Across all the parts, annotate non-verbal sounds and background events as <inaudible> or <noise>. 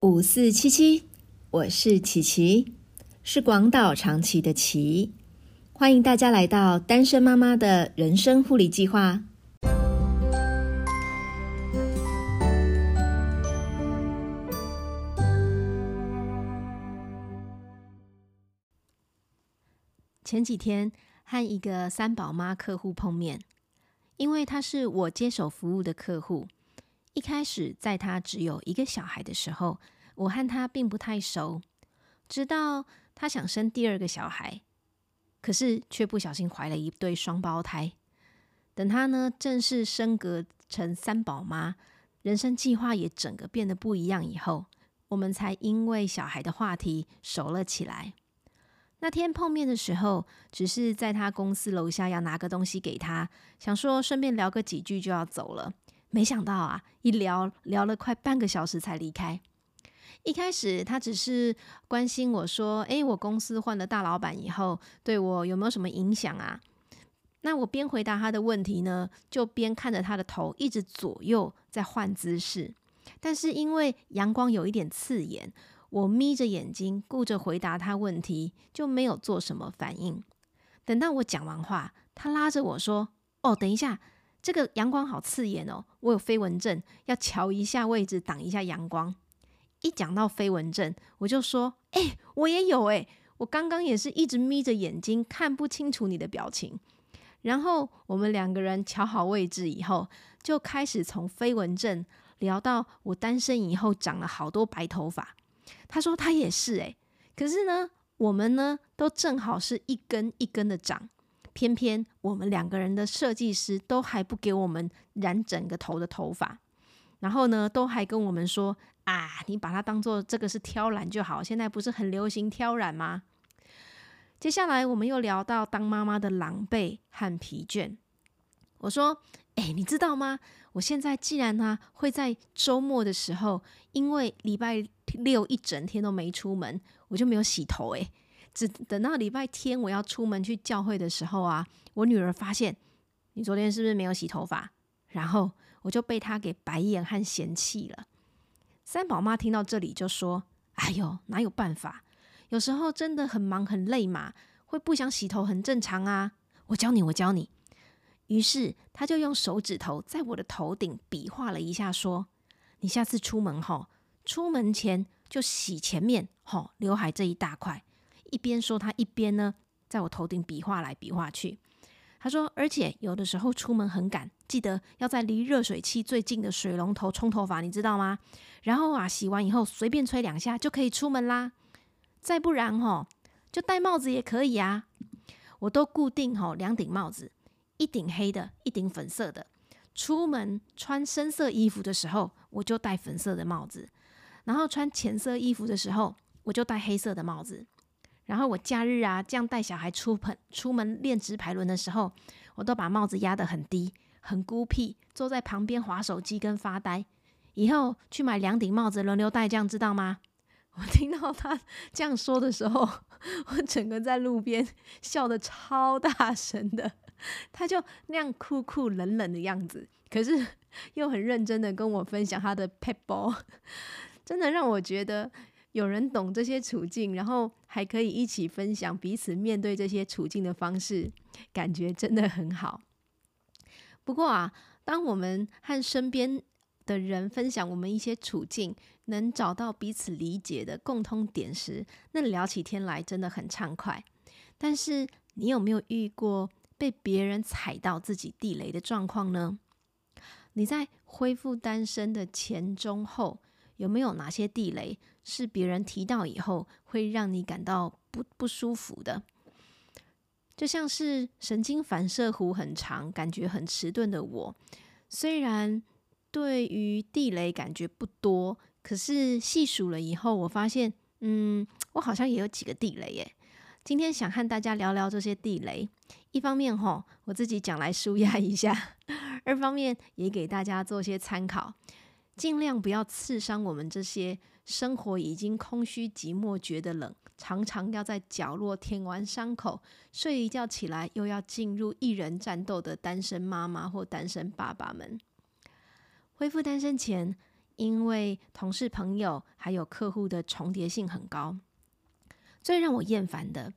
五四七七，我是琪琪，是广岛长崎的琪，欢迎大家来到单身妈妈的人生护理计划。前几天和一个三宝妈客户碰面，因为她是我接手服务的客户。一开始，在他只有一个小孩的时候，我和他并不太熟。直到他想生第二个小孩，可是却不小心怀了一对双胞胎。等他呢正式升格成三宝妈，人生计划也整个变得不一样以后，我们才因为小孩的话题熟了起来。那天碰面的时候，只是在他公司楼下要拿个东西给他，想说顺便聊个几句就要走了。没想到啊，一聊聊了快半个小时才离开。一开始他只是关心我说：“诶，我公司换了大老板以后，对我有没有什么影响啊？”那我边回答他的问题呢，就边看着他的头一直左右在换姿势。但是因为阳光有一点刺眼，我眯着眼睛顾着回答他问题，就没有做什么反应。等到我讲完话，他拉着我说：“哦，等一下。”这个阳光好刺眼哦，我有飞蚊症，要调一下位置，挡一下阳光。一讲到飞蚊症，我就说：“哎，我也有哎，我刚刚也是一直眯着眼睛，看不清楚你的表情。”然后我们两个人调好位置以后，就开始从飞蚊症聊到我单身以后长了好多白头发。他说他也是哎，可是呢，我们呢都正好是一根一根的长。偏偏我们两个人的设计师都还不给我们染整个头的头发，然后呢，都还跟我们说啊，你把它当做这个是挑染就好。现在不是很流行挑染吗？接下来我们又聊到当妈妈的狼狈和疲倦。我说，哎，你知道吗？我现在既然呢会在周末的时候，因为礼拜六一整天都没出门，我就没有洗头，哎。只等到礼拜天我要出门去教会的时候啊，我女儿发现你昨天是不是没有洗头发？然后我就被她给白眼和嫌弃了。三宝妈听到这里就说：“哎呦，哪有办法？有时候真的很忙很累嘛，会不想洗头很正常啊。我教你，我教你。”于是她就用手指头在我的头顶比划了一下，说：“你下次出门后，出门前就洗前面吼刘海这一大块。”一边说，他一边呢，在我头顶比划来比划去。他说：“而且有的时候出门很赶，记得要在离热水器最近的水龙头冲头发，你知道吗？然后啊，洗完以后随便吹两下就可以出门啦。再不然吼，就戴帽子也可以啊。我都固定吼两顶帽子，一顶黑的，一顶粉色的。出门穿深色衣服的时候，我就戴粉色的帽子；然后穿浅色衣服的时候，我就戴黑色的帽子。”然后我假日啊，这样带小孩出盆出门练直排轮的时候，我都把帽子压得很低，很孤僻，坐在旁边划手机跟发呆。以后去买两顶帽子轮流戴，这样知道吗？我听到他这样说的时候，<laughs> 我整个在路边笑得超大声的。他就那样酷酷冷冷的样子，可是 <laughs> 又很认真的跟我分享他的 pet ball，真的让我觉得。有人懂这些处境，然后还可以一起分享彼此面对这些处境的方式，感觉真的很好。不过啊，当我们和身边的人分享我们一些处境，能找到彼此理解的共通点时，那聊起天来真的很畅快。但是，你有没有遇过被别人踩到自己地雷的状况呢？你在恢复单身的前、中、后。有没有哪些地雷是别人提到以后会让你感到不不舒服的？就像是神经反射弧很长、感觉很迟钝的我，虽然对于地雷感觉不多，可是细数了以后，我发现，嗯，我好像也有几个地雷耶。今天想和大家聊聊这些地雷，一方面吼我自己讲来舒压一下，<laughs> 二方面也给大家做些参考。尽量不要刺伤我们这些生活已经空虚寂寞觉得冷，常常要在角落舔完伤口，睡一觉起来又要进入一人战斗的单身妈妈或单身爸爸们。恢复单身前，因为同事、朋友还有客户的重叠性很高。最让我厌烦的，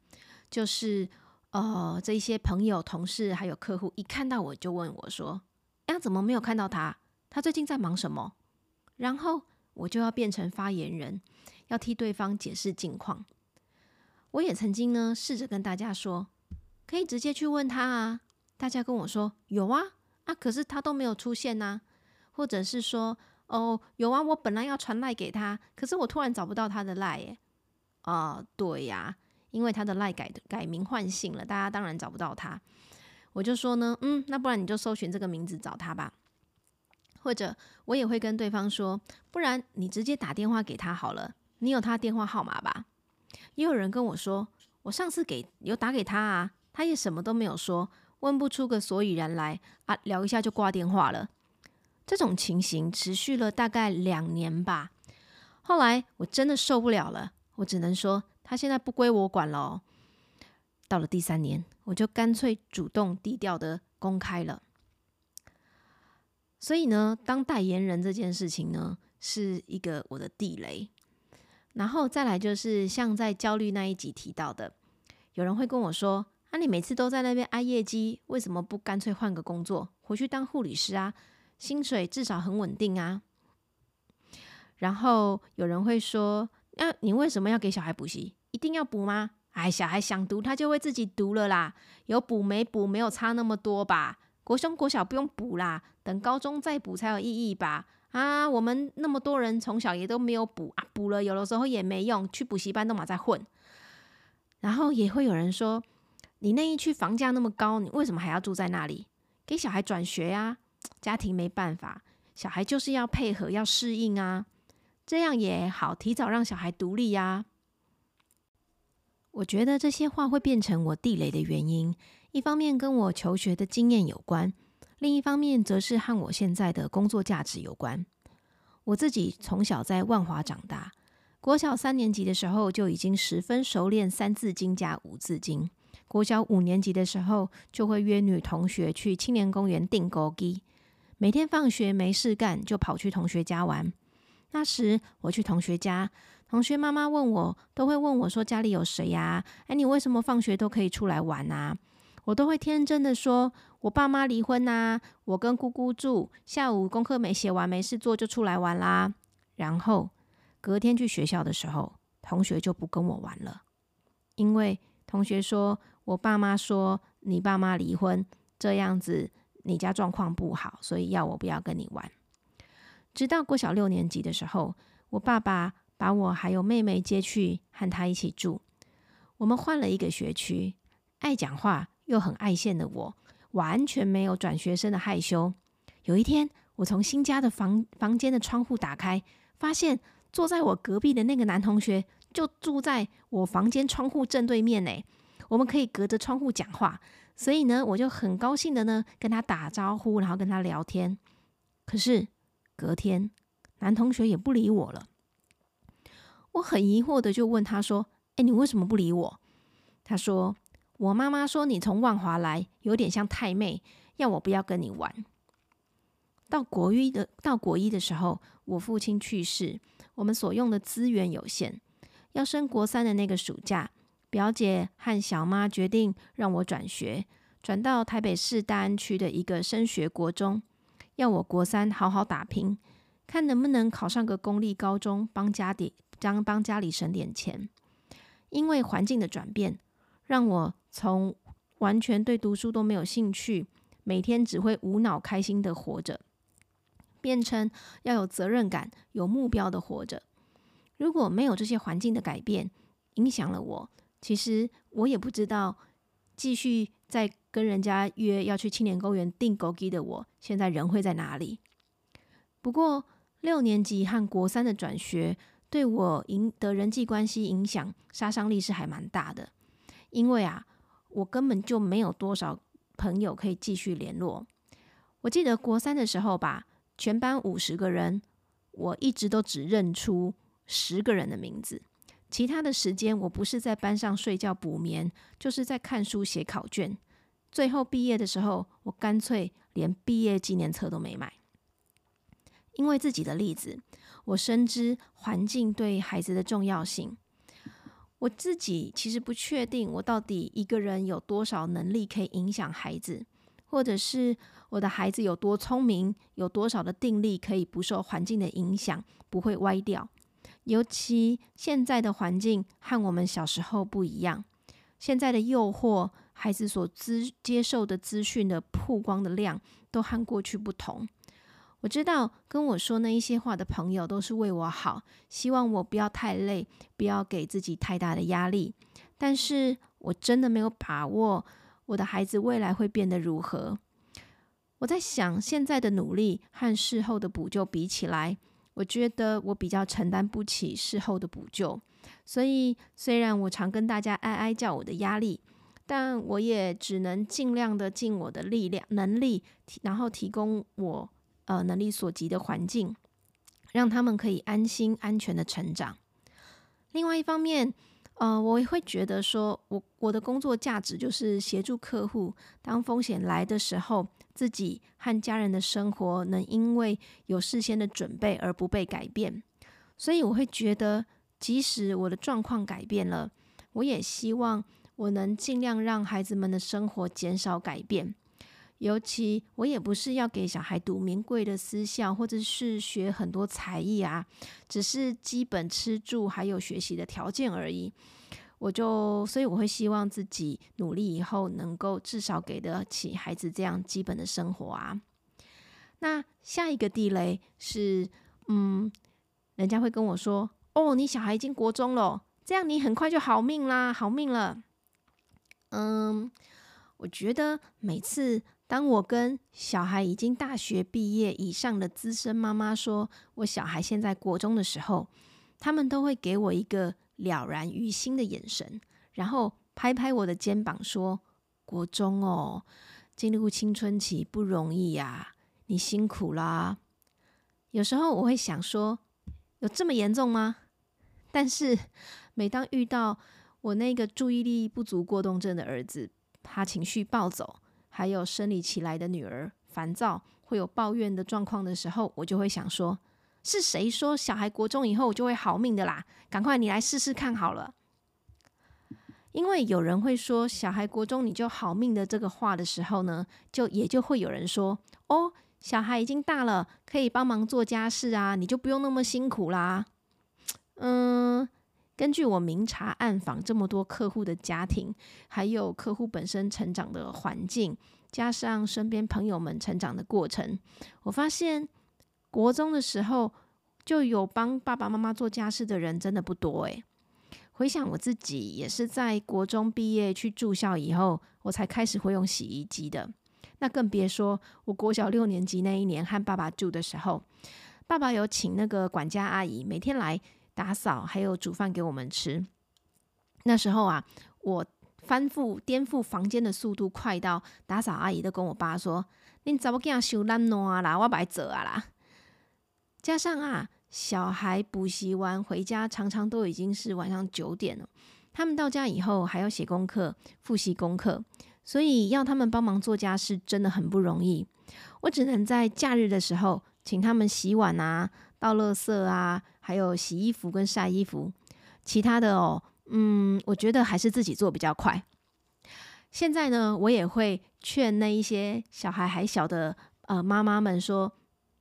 就是呃，这些朋友、同事还有客户一看到我就问我说：“呀，怎么没有看到他？他最近在忙什么？”然后我就要变成发言人，要替对方解释近况。我也曾经呢试着跟大家说，可以直接去问他啊。大家跟我说有啊啊，可是他都没有出现呐。或者是说哦有啊，我本来要传赖给他，可是我突然找不到他的赖耶。啊，对呀，因为他的赖改改名换姓了，大家当然找不到他。我就说呢，嗯，那不然你就搜寻这个名字找他吧。或者我也会跟对方说，不然你直接打电话给他好了，你有他电话号码吧？也有人跟我说，我上次给有打给他啊，他也什么都没有说，问不出个所以然来啊，聊一下就挂电话了。这种情形持续了大概两年吧。后来我真的受不了了。我只能说，他现在不归我管了。到了第三年，我就干脆主动低调的公开了。所以呢，当代言人这件事情呢，是一个我的地雷。然后再来就是像在焦虑那一集提到的，有人会跟我说：“啊，你每次都在那边挨业绩，为什么不干脆换个工作，回去当护理师啊？薪水至少很稳定啊。”然后有人会说。那你为什么要给小孩补习？一定要补吗？哎，小孩想读，他就会自己读了啦。有补没补，没有差那么多吧？国中国小不用补啦，等高中再补才有意义吧？啊，我们那么多人从小也都没有补啊，补了有的时候也没用，去补习班都马在混。然后也会有人说，你那一区房价那么高，你为什么还要住在那里？给小孩转学呀？家庭没办法，小孩就是要配合，要适应啊。这样也好，提早让小孩独立呀。我觉得这些话会变成我地雷的原因，一方面跟我求学的经验有关，另一方面则是和我现在的工作价值有关。我自己从小在万华长大，国小三年级的时候就已经十分熟练三字经加五字经。国小五年级的时候，就会约女同学去青年公园订钩机，每天放学没事干，就跑去同学家玩。那时我去同学家，同学妈妈问我，都会问我说家里有谁呀？哎，你为什么放学都可以出来玩啊？我都会天真的说，我爸妈离婚呐，我跟姑姑住，下午功课没写完，没事做就出来玩啦。然后隔天去学校的时候，同学就不跟我玩了，因为同学说我爸妈说你爸妈离婚，这样子你家状况不好，所以要我不要跟你玩。直到过小六年级的时候，我爸爸把我还有妹妹接去和他一起住。我们换了一个学区，爱讲话又很爱现的我，完全没有转学生的害羞。有一天，我从新家的房房间的窗户打开，发现坐在我隔壁的那个男同学就住在我房间窗户正对面呢。我们可以隔着窗户讲话，所以呢，我就很高兴的呢跟他打招呼，然后跟他聊天。可是。隔天，男同学也不理我了。我很疑惑的就问他说：“哎，你为什么不理我？”他说：“我妈妈说你从万华来，有点像太妹，要我不要跟你玩。”到国一的到国一的时候，我父亲去世，我们所用的资源有限。要升国三的那个暑假，表姐和小妈决定让我转学，转到台北市大安区的一个升学国中。要我国三好好打拼，看能不能考上个公立高中，帮家底将帮家里省点钱。因为环境的转变，让我从完全对读书都没有兴趣，每天只会无脑开心的活着，变成要有责任感、有目标的活着。如果没有这些环境的改变，影响了我，其实我也不知道继续在。跟人家约要去青年公园订狗机的我，现在人会在哪里？不过六年级和国三的转学对我赢的人际关系影响杀伤力是还蛮大的，因为啊，我根本就没有多少朋友可以继续联络。我记得国三的时候吧，全班五十个人，我一直都只认出十个人的名字，其他的时间我不是在班上睡觉补眠，就是在看书写考卷。最后毕业的时候，我干脆连毕业纪念册都没买，因为自己的例子，我深知环境对孩子的重要性。我自己其实不确定，我到底一个人有多少能力可以影响孩子，或者是我的孩子有多聪明，有多少的定力可以不受环境的影响，不会歪掉。尤其现在的环境和我们小时候不一样，现在的诱惑，孩子所资接受的资讯的曝光的量都和过去不同。我知道跟我说那一些话的朋友都是为我好，希望我不要太累，不要给自己太大的压力。但是我真的没有把握我的孩子未来会变得如何。我在想，现在的努力和事后的补救比起来。我觉得我比较承担不起事后的补救，所以虽然我常跟大家哀哀叫我的压力，但我也只能尽量的尽我的力量能力，然后提供我呃能力所及的环境，让他们可以安心安全的成长。另外一方面，呃，我也会觉得说我我的工作价值就是协助客户，当风险来的时候。自己和家人的生活能因为有事先的准备而不被改变，所以我会觉得，即使我的状况改变了，我也希望我能尽量让孩子们的生活减少改变。尤其我也不是要给小孩读名贵的私校，或者是学很多才艺啊，只是基本吃住还有学习的条件而已。我就，所以我会希望自己努力以后，能够至少给得起孩子这样基本的生活啊。那下一个地雷是，嗯，人家会跟我说：“哦，你小孩已经国中了，这样你很快就好命啦，好命了。”嗯，我觉得每次当我跟小孩已经大学毕业以上的资深妈妈说我小孩现在国中的时候，他们都会给我一个。了然于心的眼神，然后拍拍我的肩膀说：“国中哦，经历过青春期不容易呀，你辛苦啦。”有时候我会想说：“有这么严重吗？”但是每当遇到我那个注意力不足过动症的儿子，他情绪暴走，还有生理期来的女儿烦躁，会有抱怨的状况的时候，我就会想说。是谁说小孩国中以后就会好命的啦？赶快你来试试看好了。因为有人会说小孩国中你就好命的这个话的时候呢，就也就会有人说哦，小孩已经大了，可以帮忙做家事啊，你就不用那么辛苦啦。嗯，根据我明察暗访这么多客户的家庭，还有客户本身成长的环境，加上身边朋友们成长的过程，我发现。国中的时候就有帮爸爸妈妈做家事的人，真的不多诶。回想我自己，也是在国中毕业去住校以后，我才开始会用洗衣机的。那更别说我国小六年级那一年和爸爸住的时候，爸爸有请那个管家阿姨每天来打扫，还有煮饭给我们吃。那时候啊，我翻覆颠覆房间的速度快到打扫阿姨都跟我爸说：“你怎么给我收烂烂啦？我白走啊啦！”加上啊，小孩补习完回家，常常都已经是晚上九点了。他们到家以后还要写功课、复习功课，所以要他们帮忙做家事真的很不容易。我只能在假日的时候请他们洗碗啊、倒垃圾啊，还有洗衣服跟晒衣服。其他的哦，嗯，我觉得还是自己做比较快。现在呢，我也会劝那一些小孩还小的呃妈妈们说。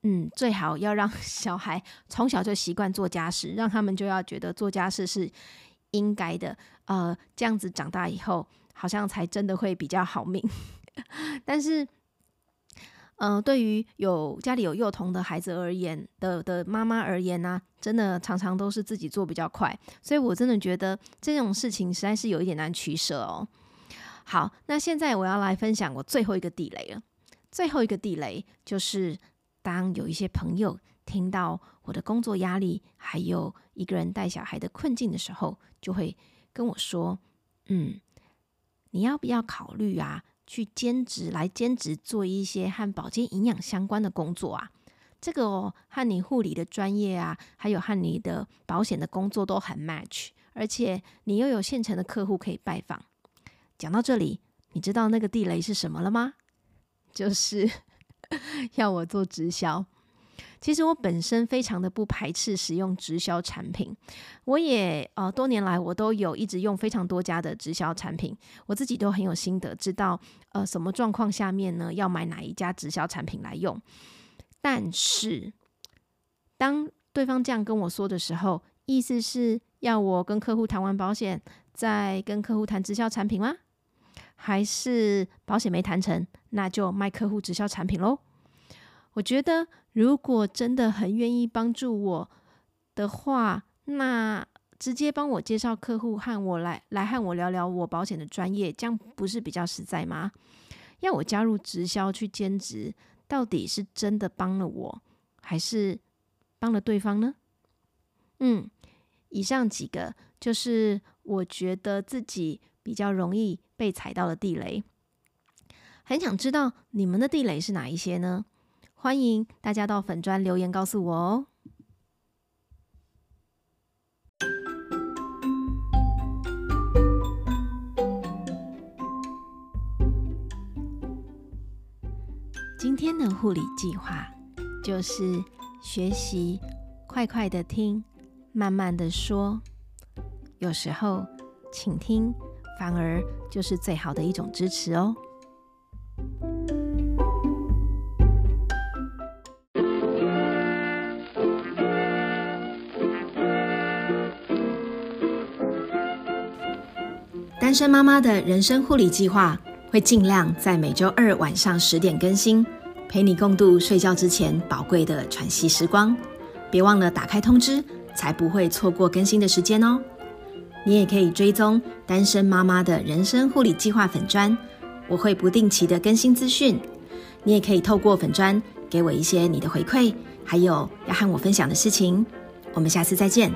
嗯，最好要让 <laughs> 小孩从小就习惯做家事，让他们就要觉得做家事是应该的。呃，这样子长大以后，好像才真的会比较好命。<laughs> 但是，嗯，对于有家里有幼童的孩子而言的的妈妈而言呢，真的常常都是自己做比较快。所以我真的觉得这种事情实在是有一点难取舍哦。好，那现在我要来分享我最后一个地雷了。最后一个地雷就是。当有一些朋友听到我的工作压力，还有一个人带小孩的困境的时候，就会跟我说：“嗯，你要不要考虑啊，去兼职来兼职做一些和保健营养相关的工作啊？这个哦，和你护理的专业啊，还有和你的保险的工作都很 match，而且你又有现成的客户可以拜访。”讲到这里，你知道那个地雷是什么了吗？就是。<laughs> 要我做直销，其实我本身非常的不排斥使用直销产品，我也呃多年来我都有一直用非常多家的直销产品，我自己都很有心得，知道呃什么状况下面呢要买哪一家直销产品来用。但是当对方这样跟我说的时候，意思是要我跟客户谈完保险，再跟客户谈直销产品吗？还是保险没谈成，那就卖客户直销产品喽？我觉得，如果真的很愿意帮助我的话，那直接帮我介绍客户和我来来和我聊聊我保险的专业，这样不是比较实在吗？要我加入直销去兼职，到底是真的帮了我，还是帮了对方呢？嗯，以上几个就是我觉得自己比较容易被踩到的地雷，很想知道你们的地雷是哪一些呢？欢迎大家到粉砖留言告诉我哦。今天的护理计划就是学习快快的听，慢慢的说。有时候倾听反而就是最好的一种支持哦。单身妈妈的人生护理计划会尽量在每周二晚上十点更新，陪你共度睡觉之前宝贵的喘息时光。别忘了打开通知，才不会错过更新的时间哦。你也可以追踪单身妈妈的人生护理计划粉砖，我会不定期的更新资讯。你也可以透过粉砖给我一些你的回馈，还有要和我分享的事情。我们下次再见。